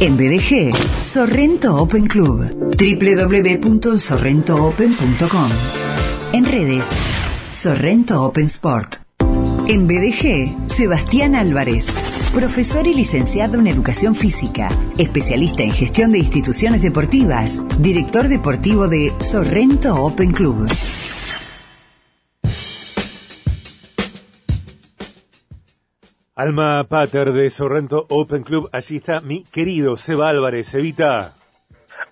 En BDG, Sorrento Open Club. www.sorrentoopen.com. En redes, Sorrento Open Sport. En BDG, Sebastián Álvarez, profesor y licenciado en Educación Física, especialista en gestión de instituciones deportivas, director deportivo de Sorrento Open Club. Alma Pater de Sorrento Open Club, allí está mi querido Seba Álvarez, Evita.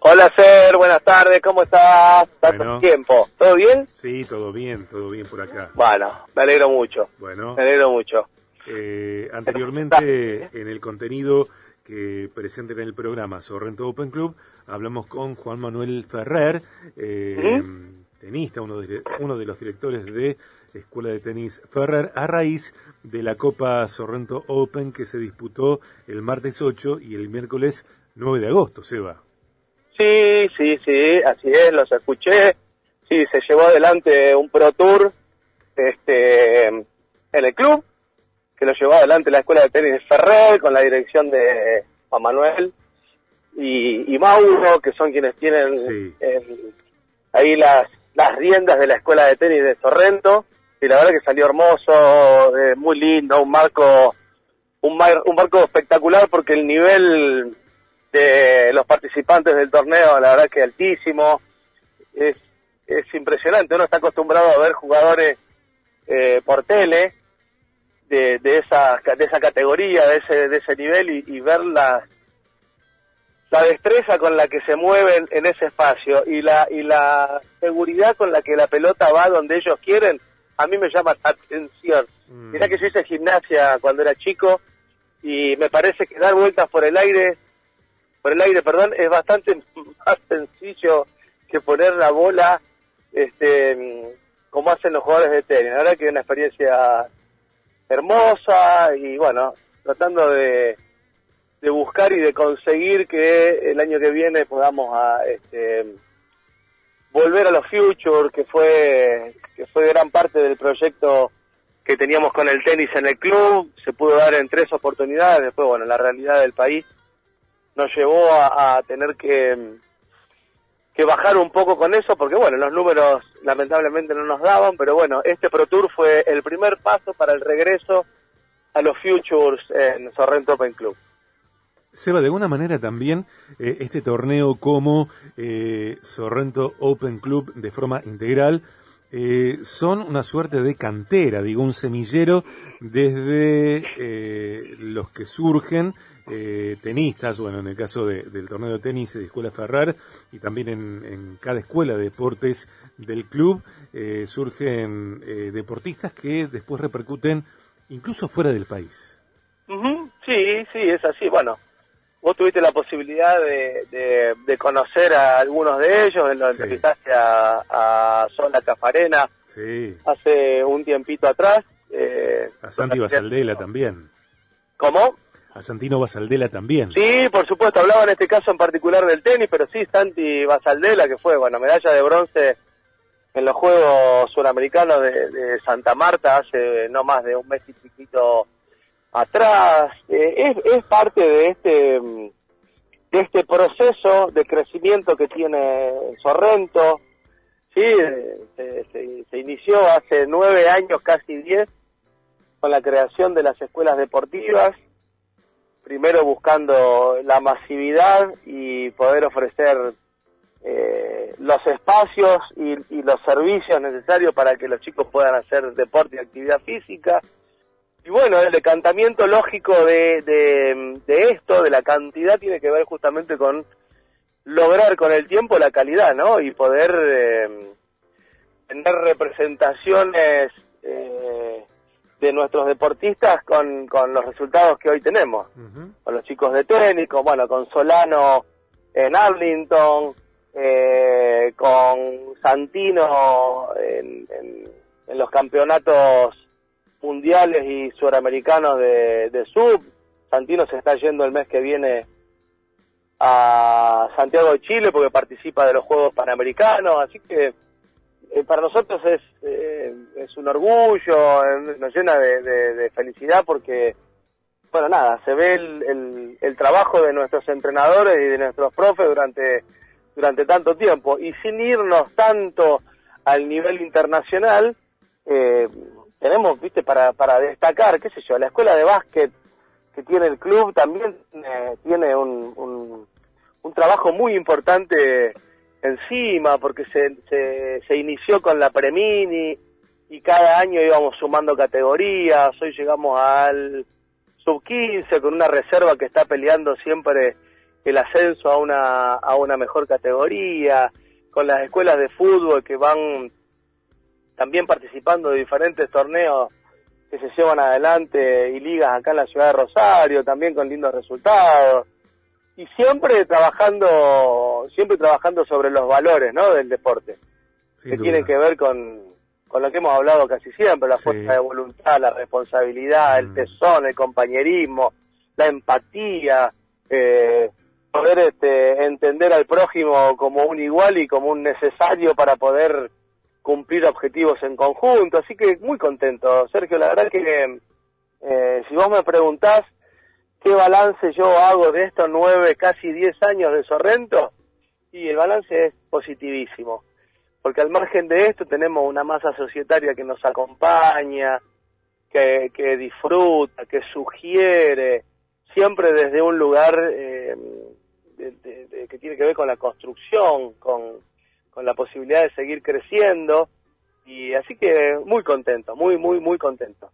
Hola Ser, buenas tardes, ¿cómo estás? Tanto tiempo, ¿todo bien? Sí, todo bien, todo bien por acá. Bueno, me alegro mucho. Bueno. Me alegro mucho. Eh, anteriormente, en el contenido que presenten en el programa Sorrento Open Club, hablamos con Juan Manuel Ferrer, eh, tenista, uno de, uno de los directores de Escuela de Tenis Ferrer, a raíz de la Copa Sorrento Open que se disputó el martes 8 y el miércoles 9 de agosto, Seba. Sí, sí, sí, así es, los escuché. Sí, se llevó adelante un Pro Tour este, en el club, que lo llevó adelante la Escuela de Tenis Ferrer con la dirección de Juan Manuel y, Mauro, que son quienes tienen ahí las, las riendas de la Escuela de Tenis de Sorrento y la verdad que salió hermoso, eh, muy lindo, un marco, un, un marco espectacular porque el nivel de los participantes del torneo, la verdad que altísimo, es, es impresionante, uno está acostumbrado a ver jugadores eh, por tele de, de, esa, de esa categoría, de ese, de ese nivel y, y ver la, la destreza con la que se mueven en ese espacio y la, y la seguridad con la que la pelota va donde ellos quieren, a mí me llama la atención. Mm. Mirá que yo hice gimnasia cuando era chico y me parece que dar vueltas por el aire, por el aire, perdón, es bastante más sencillo que poner la bola, este, como hacen los jugadores de tenis. La verdad que es una experiencia hermosa y bueno, tratando de, de buscar y de conseguir que el año que viene podamos a, este, volver a los Future, que fue, que fue gran parte del proyecto que teníamos con el tenis en el club, se pudo dar en tres oportunidades, después, bueno, la realidad del país nos llevó a, tener que, que bajar un poco con eso, porque bueno, los números lamentablemente no nos daban, pero bueno, este Pro Tour fue el primer paso para el regreso a los Futures en Sorrento Open Club. Seba, de alguna manera también eh, este torneo como eh, Sorrento Open Club de forma integral eh, son una suerte de cantera, digo, un semillero desde los que surgen tenistas, bueno, en el caso del torneo de tenis de Escuela Ferrar y también en, cada escuela de deportes del club surgen deportistas que después repercuten incluso fuera del país. Sí, sí, es así. Bueno, vos tuviste la posibilidad de, de, conocer a algunos de ellos, lo entrevistaste a, a Sola Cafarena hace un tiempito atrás. Eh, a Santi Basaldela también. ¿Cómo? A Santino Basaldela también. Sí, por supuesto, hablaba en este caso en particular del tenis, pero sí, Santi Basaldela, que fue, bueno, medalla de bronce en los Juegos Suramericanos de, de Santa Marta hace no más de un mes y piquito atrás, eh, es, parte de este, de este proceso de crecimiento que tiene Sorrento, sí, se, inició hace nueve años, casi diez, con la creación de las escuelas deportivas, primero buscando la masividad y poder ofrecer eh, los espacios y, y, los servicios necesarios para que los chicos puedan hacer deporte y actividad física, y bueno, el decantamiento lógico de, de, esto, de la cantidad, tiene que ver justamente con lograr con el tiempo la calidad, ¿no? Y poder eh, tener representaciones eh, de nuestros deportistas con, con los resultados que hoy tenemos. Con los chicos de tenis, con, bueno, con Solano en Arlington, eh, con Santino en, en los campeonatos mundiales y suramericanos de, de sub. Santino se está yendo el mes que viene a Santiago de Chile porque participa de los Juegos Panamericanos, así que eh, para nosotros es, eh, es un orgullo, nos llena de, felicidad porque bueno, nada, se ve el, el, trabajo de nuestros entrenadores y de nuestros profes durante, durante tanto tiempo. Y sin irnos tanto al nivel internacional, eh, tenemos, viste, para, para destacar, qué sé yo, la escuela de básquet que tiene el club también eh, tiene un, un, trabajo muy importante encima, porque se, se, inició con la Premini y cada año íbamos sumando categorías, hoy llegamos al sub 15 con una reserva que está peleando siempre el ascenso a una, a una mejor categoría, con las escuelas de fútbol que van también participando de diferentes torneos que se llevan adelante y ligas acá en la ciudad de Rosario, también con lindos resultados. Y siempre trabajando, siempre trabajando sobre los valores, ¿no? Del deporte. que tienen que ver con, con lo que hemos hablado casi siempre, la fuerza de voluntad, la responsabilidad, el mm. tesón, el compañerismo, la empatía, eh, poder este, entender al prójimo como un igual y como un necesario para poder cumplir objetivos en conjunto. Así que muy contento, Sergio. La verdad que eh, si vos me preguntás qué balance yo hago de estos nueve, casi diez años de Sorrento, y el balance es positivísimo porque al margen de esto tenemos una masa societaria que nos acompaña, que, disfruta, que sugiere, siempre desde un lugar eh, que tiene que ver con la construcción, con, la posibilidad de seguir creciendo, y así que muy contento, muy, muy, muy contento.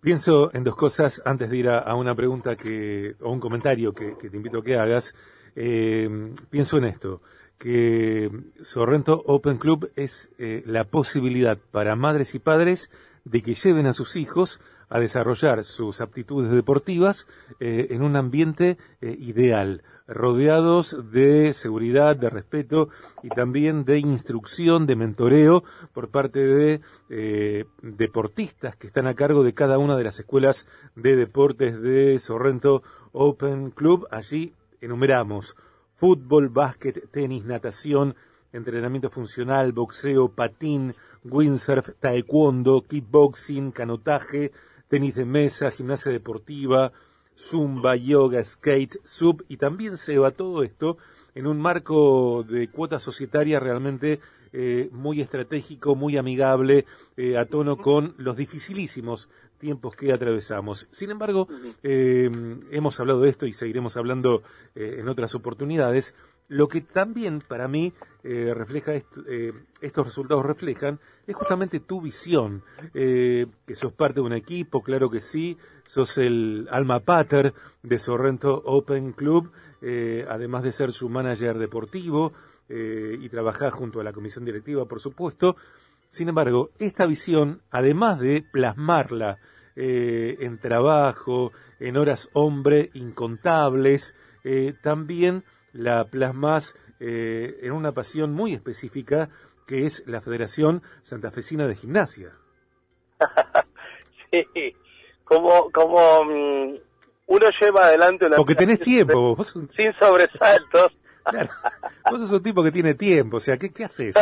Pienso en dos cosas antes de ir a, una pregunta que, o un comentario que, te invito a que hagas. Eh, pienso en esto que Sorrento Open Club es eh, la posibilidad para madres y padres de que lleven a sus hijos a desarrollar sus aptitudes deportivas eh, en un ambiente eh, ideal, rodeados de seguridad, de respeto y también de instrucción, de mentoreo por parte de deportistas que están a cargo de cada una de las escuelas de deportes de Sorrento Open Club. Allí enumeramos fútbol, básquet, tenis, natación, entrenamiento funcional, boxeo, patín, windsurf, taekwondo, kickboxing, canotaje, tenis de mesa, gimnasia deportiva, zumba, yoga, skate, sub y también se va todo esto en un marco de cuota societaria realmente eh, muy estratégico, muy amigable, eh, a tono con los dificilísimos tiempos que atravesamos. Sin embargo, eh, hemos hablado de esto y seguiremos hablando en otras oportunidades. Lo que también para mí refleja estos resultados reflejan es justamente tu visión, que sos parte de un equipo, claro que sí, sos el alma pater de Sorrento Open Club, además de ser su manager deportivo, eh, y trabajar junto a la comisión directiva, por supuesto. Sin embargo, esta visión, además de plasmarla eh, en trabajo, en horas hombre incontables, eh, también la plasmas en una pasión muy específica que es la Federación Santafesina de Gimnasia. sí, como, como mm, uno lleva adelante una... Porque tenés tiempo. Sin sobresaltos. Claro. Vos sos un tipo que tiene tiempo, o sea, ¿qué, qué haces?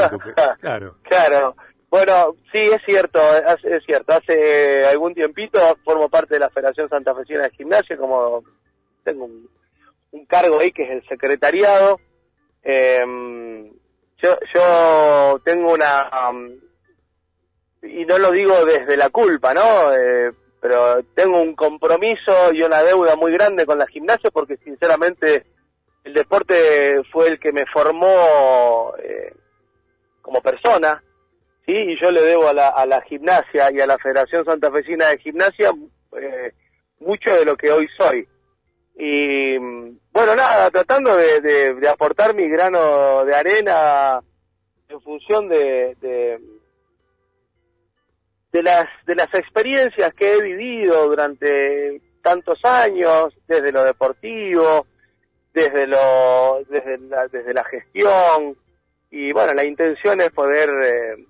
Claro. Claro. Bueno, sí, es cierto, es, cierto. Hace algún tiempito formo parte de la Federación Santa Fecina de Gimnasia, como tengo un, cargo ahí que es el secretariado. Em, yo, yo tengo una... y no lo digo desde la culpa, ¿no? Eh, pero tengo un compromiso y una deuda muy grande con la gimnasia porque sinceramente el deporte fue el que me formó eh, como persona, ¿sí? Y yo le debo a la, a la gimnasia y a la Federación Santafesina de Gimnasia eh, mucho de lo que hoy soy. Y bueno, nada, tratando de, de, aportar mi grano de arena en función de, de, de, las, de las experiencias que he vivido durante tantos años, desde lo deportivo, desde lo desde la, desde la gestión. Y bueno la intención es poder eh,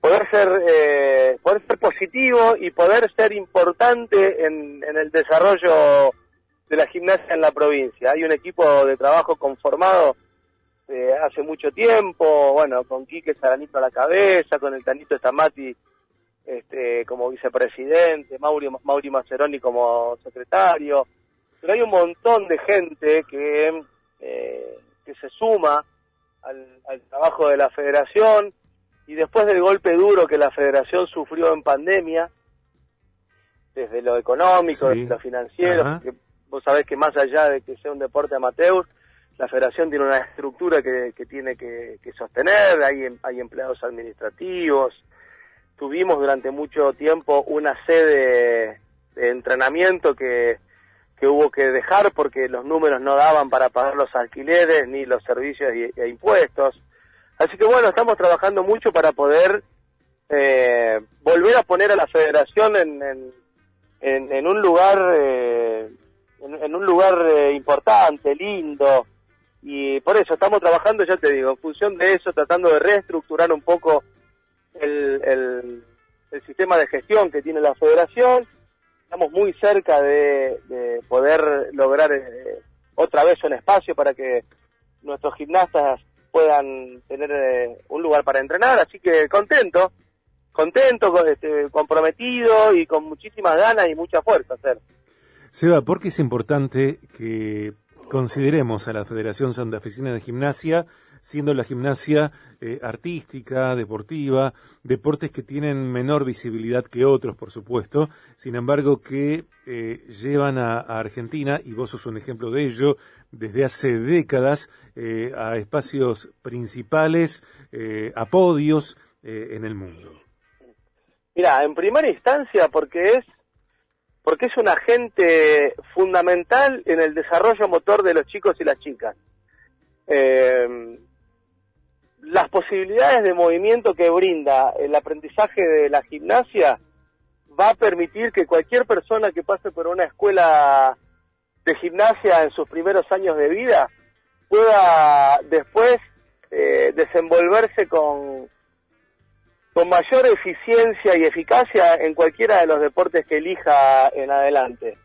poder ser eh, poder ser positivo y poder ser importante en, en el desarrollo de la gimnasia en la provincia. Hay un equipo de trabajo conformado eh, hace mucho tiempo bueno con Quique Saranito a la cabeza con el Tanito Estamati este, como vicepresidente, Mauri, Mauri Maceroni como secretario, pero hay un montón de gente que, eh, que se suma al, trabajo de la federación. Y después del golpe duro que la federación sufrió en pandemia, desde lo económico, desde lo financiero, que vos sabés que más allá de que sea un deporte amateur, la federación tiene una estructura que, tiene que, sostener, hay, hay empleados administrativos, tuvimos durante mucho tiempo una sede de entrenamiento que que hubo que dejar porque los números no daban para pagar los alquileres ni los servicios e impuestos. Así que bueno, estamos trabajando mucho para poder eh, volver a poner a la federación en, en, un lugar eh, en, un lugar eh, importante, lindo, y por eso estamos trabajando, ya te digo, en función de eso, tratando de reestructurar un poco el, el, sistema de gestión que tiene la federación. Estamos muy cerca de, poder lograr eh, otra vez un espacio para que nuestros gimnastas puedan tener eh, un lugar para entrenar, así que contento, contento, este, comprometido y con muchísimas ganas y mucha fuerza hacer. Seba, ¿por qué es importante que consideremos a la Federación Santafesina de Gimnasia, siendo la gimnasia eh, artística, deportiva, deportes que tienen menor visibilidad que otros, por supuesto, sin embargo que eh, llevan a, Argentina, y vos sos un ejemplo de ello, desde hace décadas eh, a espacios principales, a podios en el mundo. Mira, en primera instancia porque es porque es un agente fundamental en el desarrollo motor de los chicos y las chicas. Eh, las posibilidades de movimiento que brinda el aprendizaje de la gimnasia va a permitir que cualquier persona que pase por una escuela de gimnasia en sus primeros años de vida pueda después eh, desenvolverse con, con mayor eficiencia y eficacia en cualquiera de los deportes que elija en adelante.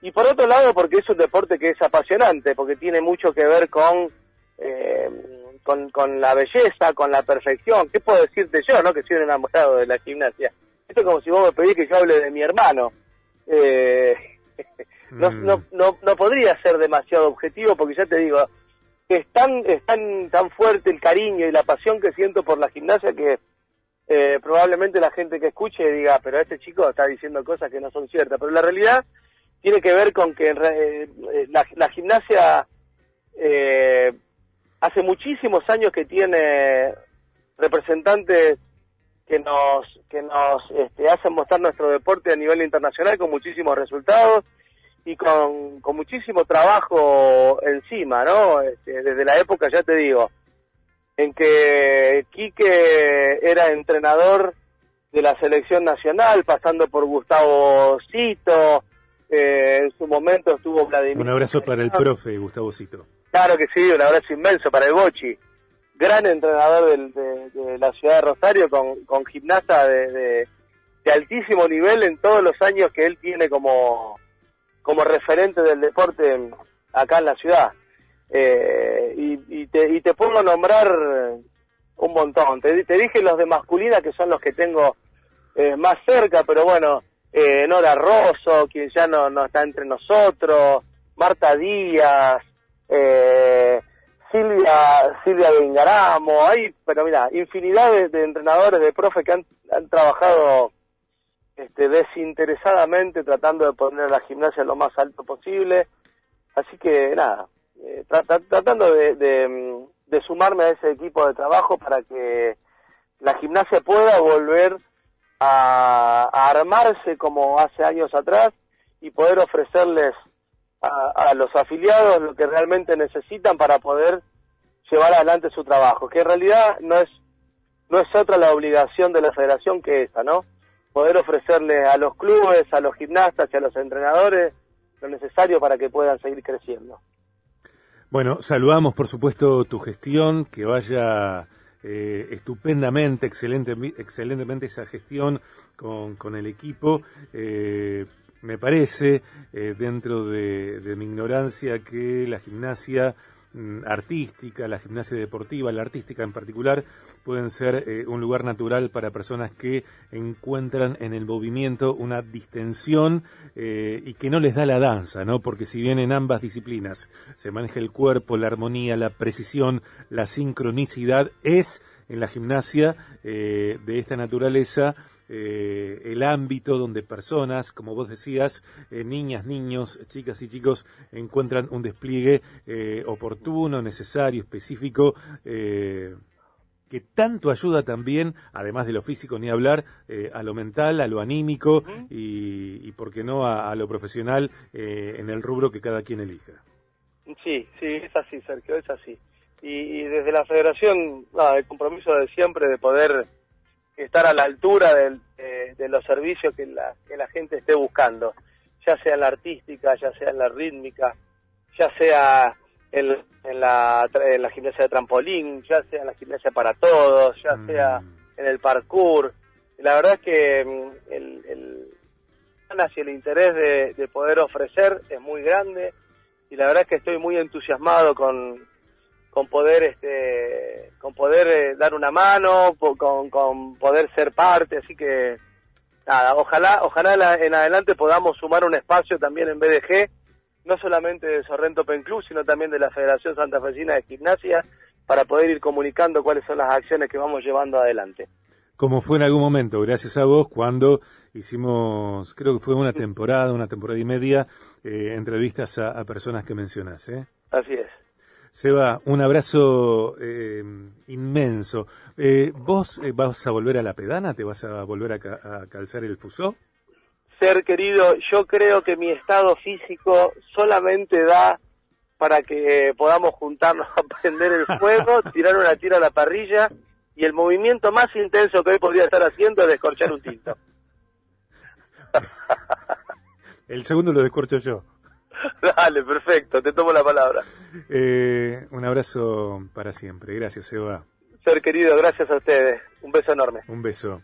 Y por otro lado, porque es un deporte que es apasionante, porque tiene mucho que ver con, eh, con, con, la belleza, con la perfección. ¿Qué puedo decirte yo, no? Que soy un enamorado de la gimnasia. Esto es como si vos me pedís que yo hable de mi hermano. Eh, no, mm. no, no, no podría ser demasiado objetivo, porque ya te digo, es tan, es tan, tan fuerte el cariño y la pasión que siento por la gimnasia que eh, probablemente la gente que escuche diga, pero este chico está diciendo cosas que no son ciertas. Pero la realidad tiene que ver con que eh, la, gimnasia eh, hace muchísimos años que tiene representantes que nos que nos este, hacen mostrar nuestro deporte a nivel internacional con muchísimos resultados y con, con muchísimo trabajo encima, ¿no? Este, desde la época, ya te digo, en que Quique era entrenador de la selección nacional, pasando por Gustavo Cito, eh, en su momento estuvo Vladimir. Un abrazo para el profe Gustavo Cito. Claro que sí, un abrazo inmenso para el Bochi, gran entrenador de, la ciudad de Rosario, con, con gimnasta de, altísimo nivel en todos los años que él tiene como, como referente del deporte acá en la ciudad. Eh, y, te, y te puedo nombrar un montón. Te, te, dije los de masculina que son los que tengo eh, más cerca, pero bueno, eh, Nora Rosso, quien ya no, no está entre nosotros, Marta Díaz, eh, Silvia Silvia Ingaramo, hay, pero mira, infinidad de, entrenadores, de profes que han, han trabajado este, desinteresadamente tratando de poner la gimnasia lo más alto posible. Así que nada, eh, tratando de, de, sumarme a ese equipo de trabajo para que la gimnasia pueda volver a, armarse como hace años atrás y poder ofrecerles a, los afiliados lo que realmente necesitan para poder llevar adelante su trabajo, que en realidad no es no es otra la obligación de la federación que esa, ¿no? Poder ofrecerle a los clubes, a los gimnastas y a los entrenadores lo necesario para que puedan seguir creciendo. Bueno, saludamos por supuesto tu gestión, que vaya eh, estupendamente, excelente, excelentemente esa gestión con, el equipo. Eh, me parece, eh, dentro de, mi ignorancia, que la gimnasia artística, la gimnasia deportiva, la artística en particular, pueden ser eh, un lugar natural para personas que encuentran en el movimiento una distensión eh, y que no les da la danza, ¿no? Porque si bien en ambas disciplinas se maneja el cuerpo, la armonía, la precisión, la sincronicidad, es en la gimnasia de esta naturaleza eh, el ámbito donde personas, como vos decías, eh, niñas, niños, chicas y chicos encuentran un despliegue eh, oportuno, necesario, específico, que tanto ayuda también, además de lo físico ni hablar, a lo mental, a lo anímico y, y por qué no, a, lo profesional en el rubro que cada quien elija. Sí, sí, es así, Sergio, es así. Y, desde la federación, el compromiso de siempre de poder estar a la altura de, los servicios que la, que la gente esté buscando, ya sea en la artística, ya sea en la rítmica, ya sea en, la, en la gimnasia de trampolín, ya sea en la gimnasia para todos, ya mm. sea en el parkour. La verdad es que mm, el, el y el interés de, de poder ofrecer es muy grande y la verdad es que estoy muy entusiasmado con, con poder este con poder eh, dar una mano con, con poder ser parte así que nada ojalá ojalá en adelante podamos sumar un espacio también en BDG no solamente de Sorrento Pen Club sino también de la Federación Santa Fecina de Gimnasia para poder ir comunicando cuáles son las acciones que vamos llevando adelante como fue en algún momento, gracias a vos, cuando hicimos, creo que fue una temporada, una temporada y media, eh, entrevistas a, a personas que mencionás. ¿eh? Así es. Seba, un abrazo eh, inmenso. Eh, ¿Vos eh, vas a volver a la pedana? ¿Te vas a volver a, calzar el fusó? Ser querido, yo creo que mi estado físico solamente da para que podamos juntarnos a prender el fuego, tirar una tira a la parrilla y el movimiento más intenso que hoy podría estar haciendo es descorchar un tinto. el segundo lo descorcho yo. Dale, perfecto, te tomo la palabra. Eh, un abrazo para siempre. Gracias, Eva. Ser querido, gracias a ustedes. Un beso enorme. Un beso.